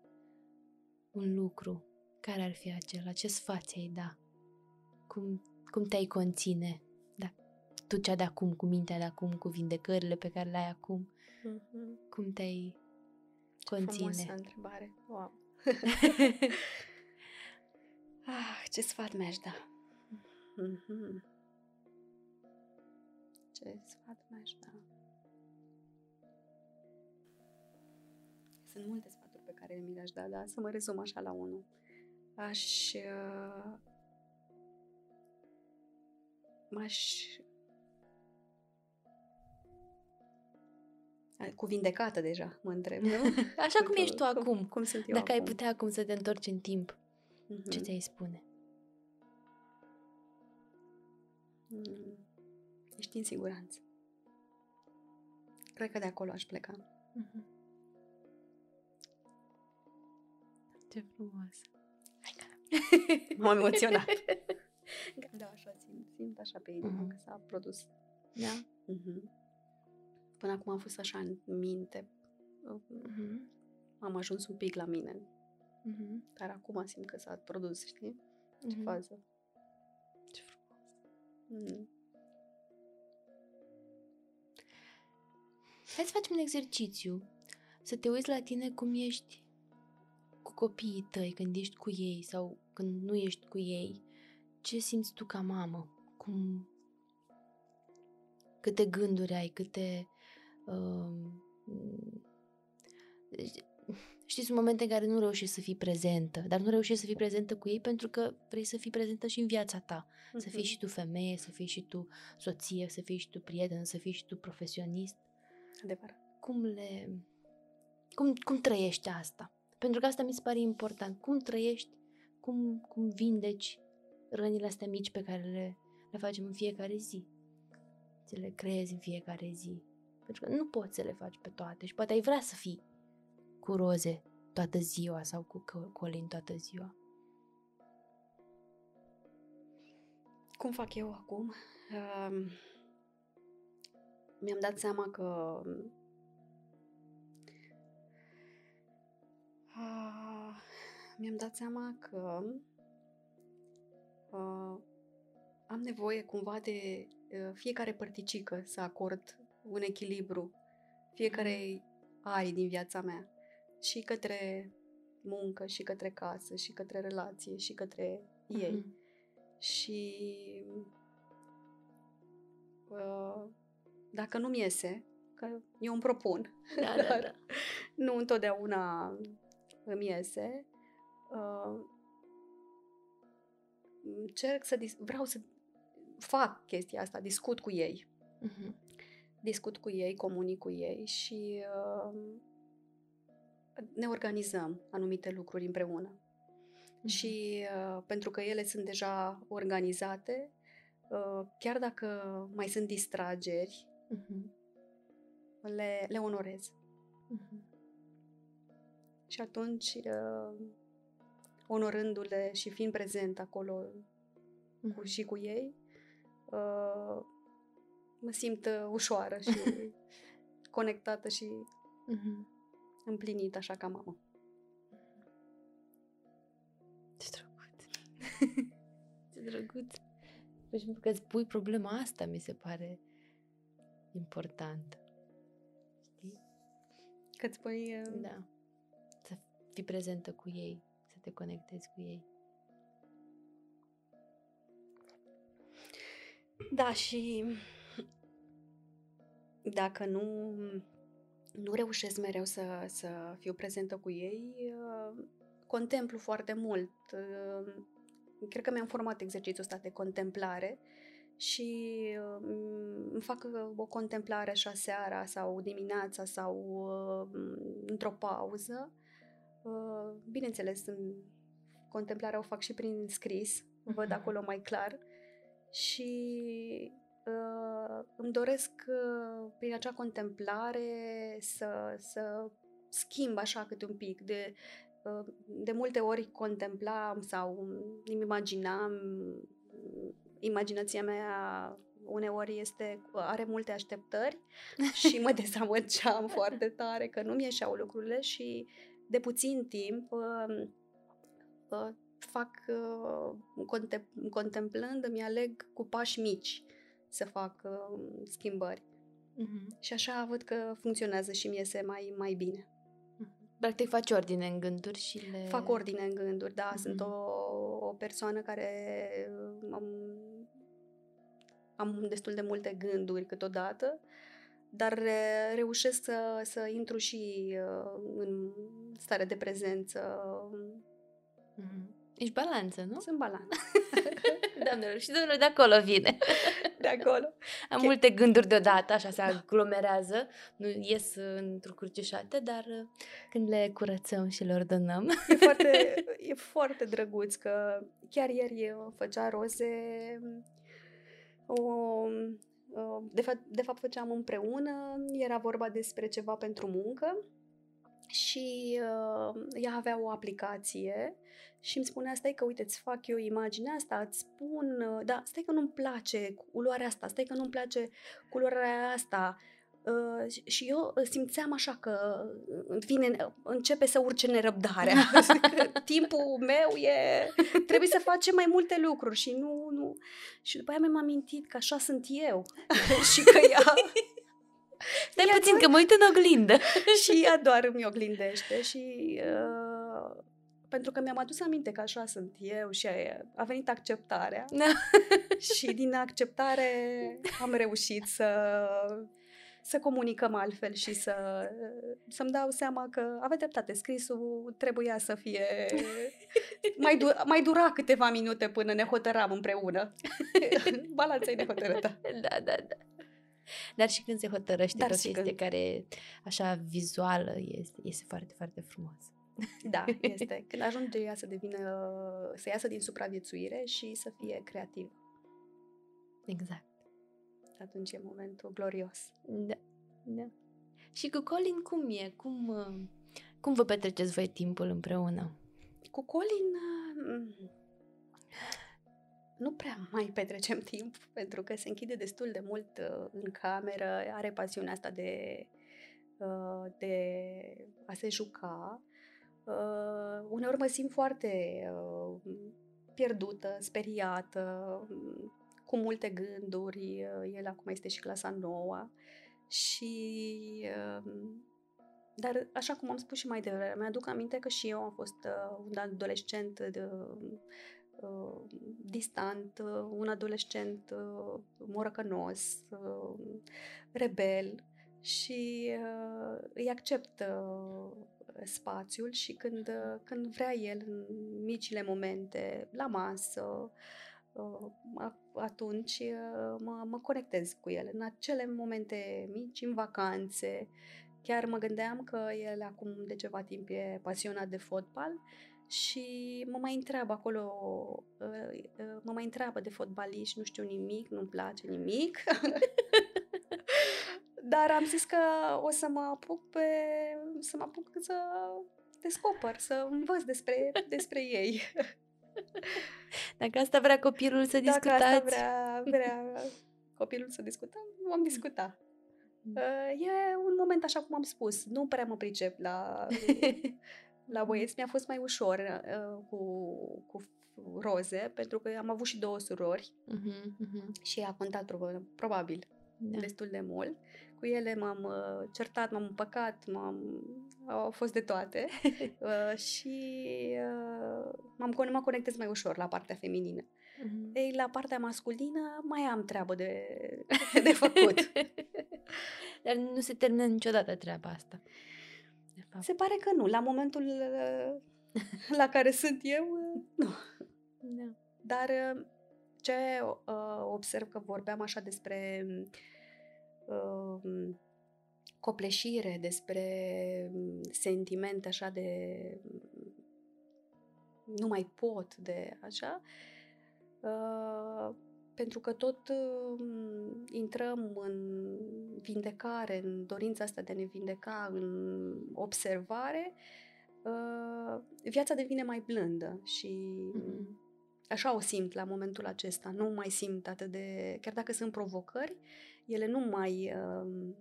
un lucru, care ar fi acela? Ce sfat ai da? Cum, cum te-ai conține? Da. Tu cea de acum, cu mintea de acum, cu vindecările pe care le ai acum, mm-hmm. cum te-ai conține? Ce întrebare. Wow. ah, ce sfat mi-aș da. Mm-hmm. Ce sfat mi-aș da. Sunt multe sfaturi care mi le-aș da, dar să mă rezum așa la unul. Aș... Uh, m-aș... Cu vindecată deja, mă întreb, nu? Așa cum ești tu cum, acum. Cum sunt eu Dacă acum. ai putea acum să te întorci în timp, Mhm. ce ți-ai spune? Mm. Ești în siguranță. Cred că de acolo aș pleca. Mhm. Ce frumos. M-am emoționat. da, așa simt, simt așa pe inimă Mhm. că s-a produs. Da? Mhm. Până acum am fost așa în minte. Mhm. Am ajuns un pic la mine, Mhm. dar acum simt că s-a produs, știi? Ce Mhm. fază. Ce frumos. Mm. Hai să facem un exercițiu. Să te uiți la tine cum ești cu copiii tăi, când ești cu ei sau când nu ești cu ei. Ce simți tu ca mamă? Cum... Câte gânduri ai, câte... Uh, știți, sunt momente în care nu reușești să fii prezentă, dar nu reușești să fii prezentă cu ei pentru că vrei să fii prezentă și în viața ta. Să fii Mhm. și tu femeie, să fii și tu soție, să fii și tu prietenă, să fii și tu profesionist. Adevărat. Cum le... Cum, cum trăiești asta? Pentru că asta mi se pare important. Cum trăiești, cum, cum vindeci rănile astea mici pe care le, le facem în fiecare zi. Ți le creezi în fiecare zi. Pentru că nu poți să le faci pe toate și poate ai vrea să fii cu roze toată ziua sau cu co- colin toată ziua. Cum fac eu acum? Um, mi-am dat seama că uh, mi-am dat seama că uh, am nevoie cumva de uh, fiecare părticică să acord un echilibru fiecare ari din viața mea și către muncă și către casă și către relație și către ei. Mhm. Și uh, dacă nu-mi iese, că eu îmi propun, Da, da, dar da. nu întotdeauna îmi iese, uh, încerc să dis- vreau să fac chestia asta, discut cu ei, Mhm. discut cu ei, comunic cu ei și uh, ne organizăm anumite lucruri împreună. Mhm. Și uh, pentru că ele sunt deja organizate, uh, chiar dacă mai sunt distrageri, Mhm. le, le onorez. Mhm. Și atunci, uh, onorându-le și fiind prezent acolo cu, Mhm. și cu ei, uh, mă simt uh, ușoară și conectată și Mhm. împlinită așa ca mamă. Ce drăguț. Ce drăguț. Păi și pentru că îți pui problema asta, mi se pare important. Știi? Că îți spui, uh, Da. Să fii prezentă cu ei, să te conectezi cu ei. Da, și dacă nu, nu reușesc mereu să, să fiu prezentă cu ei, uh, contemplu foarte mult. Uh, Cred că mi-am format exercițiul ăsta de contemplare și uh, îmi fac uh, o contemplare așa seara sau dimineața sau uh, într-o pauză. Uh, Bineînțeles, în contemplarea o fac și prin scris, văd Mhm. acolo mai clar și uh, îmi doresc uh, prin acea contemplare să, să schimb așa câte un pic de uh, de multe ori contemplam sau îmi imaginam imaginația mea uneori este are multe așteptări și mă dezamăgeam foarte tare că nu mi ieșeau lucrurile și de puțin timp uh, uh, fac uh, contem- contemplând, îmi aleg cu pași mici să fac uh, schimbări. Mhm. Și așa văd că funcționează și mi iese mai, mai bine. Mhm. Practic faci ordine în gânduri și le... Fac ordine în gânduri, da, sunt Mhm. o, o persoană care uh, am, am destul de multe gânduri câteodată, dar uh, reușesc să, să intru și uh, în stare de prezență. Mhm. Ești balanță, nu? Sunt balanță. Doamnelor și domnilor, de acolo vine. De acolo. Am okay. multe gânduri deodată, așa se aglomerează, nu ies într-o crucișată, dar uh, când le curățăm și le ordonăm... E foarte, e foarte drăguț că chiar ieri făcea roze o, de, fapt, de fapt făceam împreună, era vorba despre ceva pentru muncă și uh, ea avea o aplicație și îmi spunea, stai că uite, îți fac eu imaginea asta, îți spun, uh, da, stai că nu-mi place culoarea asta, stai că nu-mi place culoarea asta. Uh, și eu simțeam așa că uh, vine, începe să urce nerăbdarea. Timpul meu e... Trebuie să facem mai multe lucruri și nu... nu. Și după aia mi-am amintit că așa sunt eu. și că ea Stai ea puțin, doar... că mă uit în oglindă. și ea doar îmi oglindește și... Uh, pentru că mi-am adus aminte că așa sunt eu și a, a venit acceptarea. Da. și din acceptare am reușit să să comunicăm altfel și să, să-mi dau seama că avea dreptate. Scrisul trebuia să fie... mai, du- mai dura câteva minute până ne hotăram împreună. Balanța e nehotărâtă. Da, da, da. Dar și când se hotărăște Dar o chestie când... care așa vizuală este, este foarte, foarte frumos. Da, este. Când ajunge ea să devină, să iasă din supraviețuire și să fie creativ. Exact. Atunci e momentul glorios. Da, da. Și cu Colin cum e? Cum, cum vă petreceți voi timpul împreună? Cu Colin nu prea mai petrecem timp, pentru că se închide destul de mult uh, în cameră, are pasiunea asta de, uh, de a se juca. Uh, uneori mă simt foarte uh, pierdută, speriată, cu multe gânduri. Uh, el acum este și clasa nouă și... Uh, dar, așa cum am spus și mai devreme, mi-aduc aminte că și eu am fost uh, un adolescent de, uh, distant, uh, un adolescent uh, morăcănos, uh, rebel și uh, îi accept uh, spațiul și când, uh, când vrea el în micile momente, la masă, uh, atunci uh, mă, mă conectez cu el. În acele momente mici, în vacanțe, chiar mă gândeam că el acum de ceva timp e pasionat de fotbal și mă mai întreabă acolo, uh, uh, mă mai întreabă de fotbaliști, nu știu nimic, nu-mi place nimic. Dar am zis că o să mă apuc pe, să mă apuc să descoper, să învăț despre, despre ei. Dacă asta vrea copilul să discutați. Dacă asta vrea, vrea copilul să discutăm, vom discuta. Mm. Uh, e un moment, așa cum am spus, nu prea mă pricep la la băieți mi-a fost mai ușor uh, cu, cu roze, pentru că am avut și două surori uh-huh, uh-huh. și a contat probabil da. destul de mult. Cu ele m-am uh, certat, m-am împăcat, m-am, au fost de toate uh, și uh, m-am, mă conectez mai ușor la partea feminină. Uh-huh. Ei, la partea masculină mai am treabă de, de făcut. Dar nu se termină niciodată treaba asta de fapt? Se pare că nu. La momentul uh, la care sunt eu, uh, nu. Da. Dar uh, ce observ că vorbeam așa despre copleșire, despre sentimente așa de nu mai pot de așa, pentru că tot uh, intrăm în vindecare, în dorința asta de a ne vindeca, în observare, uh, viața devine mai blândă și mm-hmm. așa o simt la momentul acesta. Nu mai simt atât de... Chiar dacă sunt provocări, ele nu mai uh,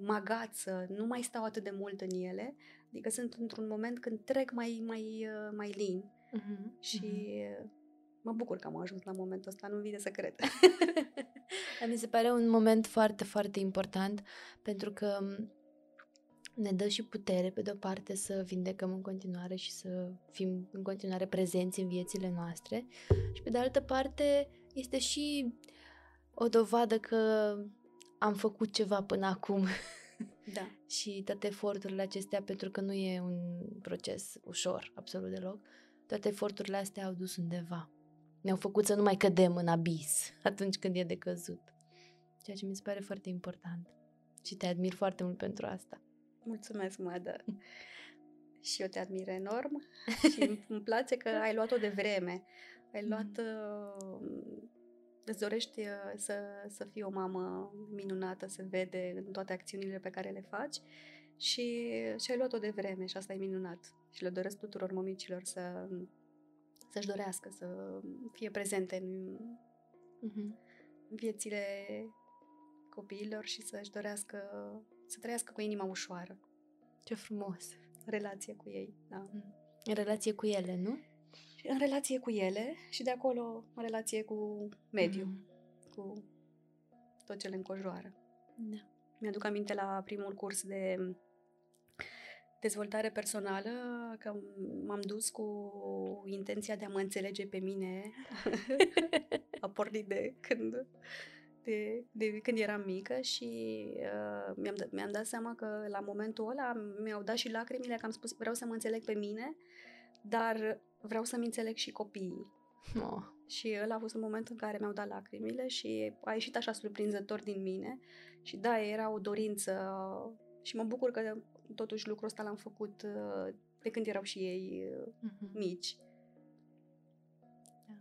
magață, nu mai stau atât de mult în ele, adică sunt într-un moment când trec mai, mai, uh, mai lin mm-hmm. și... Mm-hmm mă bucur că am ajuns la momentul ăsta, nu vine să cred. Mi se pare un moment foarte, foarte important pentru că ne dă și putere, pe de-o parte, să vindecăm în continuare și să fim în continuare prezenți în viețile noastre și, pe de altă parte, este și o dovadă că am făcut ceva până acum. Da. și toate eforturile acestea, pentru că nu e un proces ușor, absolut deloc, toate eforturile astea au dus undeva. Ne-au făcut să nu mai cădem în abis atunci când e de căzut. Ceea ce mi se pare foarte important. Și te admir foarte mult pentru asta. Mulțumesc, Mădă. și eu te admir enorm și îmi place că ai luat-o de vreme. Ai luat... Mm. Uh, îți dorești uh, să, să fii o mamă minunată, se vede în toate acțiunile pe care le faci și, și ai luat-o de vreme și asta e minunat. Și le doresc tuturor mămicilor să, să-și dorească să fie prezente în, uh-huh. viețile copiilor și să-și dorească să trăiască cu inima ușoară. Ce frumos! Relație cu ei, da. Mm. În relație cu ele, nu? În relație cu ele și de acolo în relație cu mediul, mm. cu tot ce le înconjoară. Da. Mi-aduc aminte la primul curs de dezvoltare personală că m-am dus cu intenția de a mă înțelege pe mine a pornit de când de, de când eram mică și uh, mi-am, mi-am dat seama că la momentul ăla mi-au dat și lacrimile că am spus vreau să mă înțeleg pe mine, dar vreau să-mi înțeleg și copiii. Oh. Și ăla a fost un moment în care mi-au dat lacrimile și a ieșit așa surprinzător din mine și da, era o dorință și mă bucur că totuși lucrul ăsta l-am făcut uh, de când erau și ei uh-huh. mici. Da.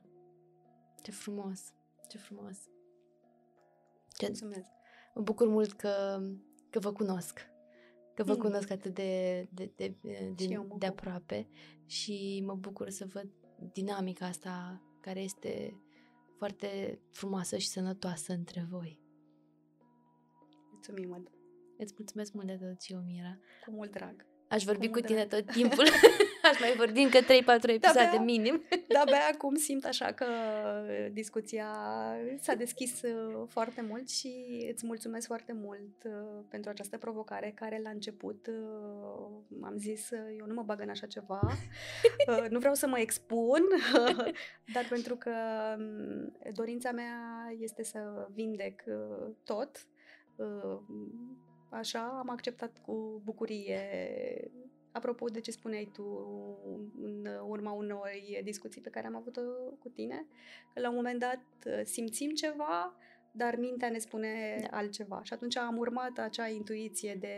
Ce frumos, ce frumos. Ce... Mulțumesc. Mă bucur mult că, că vă cunosc. Că vă mm. cunosc atât de, de, de, de, de, de aproape și mă bucur să văd dinamica asta care este foarte frumoasă și sănătoasă între voi. Mulțumim, Măd. Îți mulțumesc mult de tot și eu, Mira. Cu mult drag. Aș vorbi cu, cu tine drag. tot timpul. Aș mai vorbi încă 3-4 episoade da, minim. Da, abia acum simt așa că discuția s-a deschis uh, foarte mult și îți mulțumesc foarte mult uh, pentru această provocare care la început uh, am zis eu nu mă bag în așa ceva, nu vreau să mă expun, dar pentru că um, dorința mea este să vindec tot Așa am acceptat cu bucurie. Apropo de ce spuneai tu în urma unor discuții pe care am avut-o cu tine, că la un moment dat uh, simțim ceva, dar mintea ne spune da. altceva. Și atunci am urmat acea intuiție de,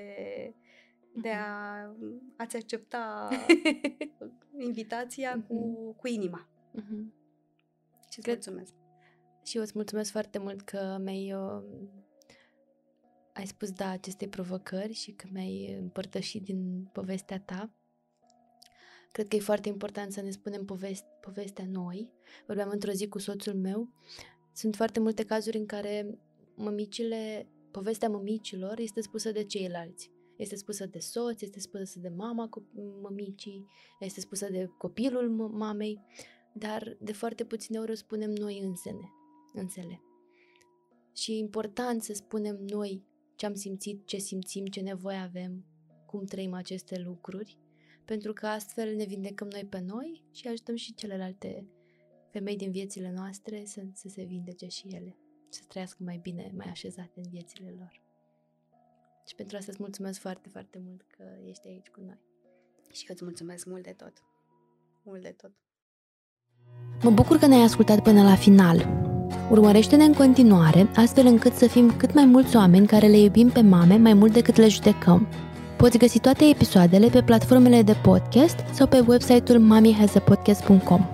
de mhm. a, a-ți accepta invitația cu, mhm. cu inima. Uh-huh. Și îți mulțumesc. Și eu îți mulțumesc foarte mult că mi-ai uh, ai spus da acestei provocări și că mi-ai împărtășit din povestea ta. Cred că e foarte important să ne spunem poveste, povestea noi. Vorbeam într-o zi cu soțul meu. Sunt foarte multe cazuri în care mămicile, povestea mămicilor este spusă de ceilalți. Este spusă de soț, este spusă de mama mămicii, este spusă de copilul mamei, dar de foarte puține ori o spunem noi însene, însele. Și e important să spunem noi ce am simțit, ce simțim, ce nevoie avem, cum trăim aceste lucruri, pentru că astfel ne vindecăm noi pe noi și ajutăm și celelalte femei din viețile noastre să, să se vindece și ele, să trăiască mai bine, mai așezate în viețile lor. Și pentru asta îți mulțumesc foarte, foarte mult că ești aici cu noi. Și eu îți mulțumesc mult de tot. Mult de tot. Mă bucur că ne-ai ascultat până la final. Urmărește-ne în continuare, astfel încât să fim cât mai mulți oameni care le iubim pe mame mai mult decât le judecăm. Poți găsi toate episoadele pe platformele de podcast sau pe website-ul mommyhasapodcast.com.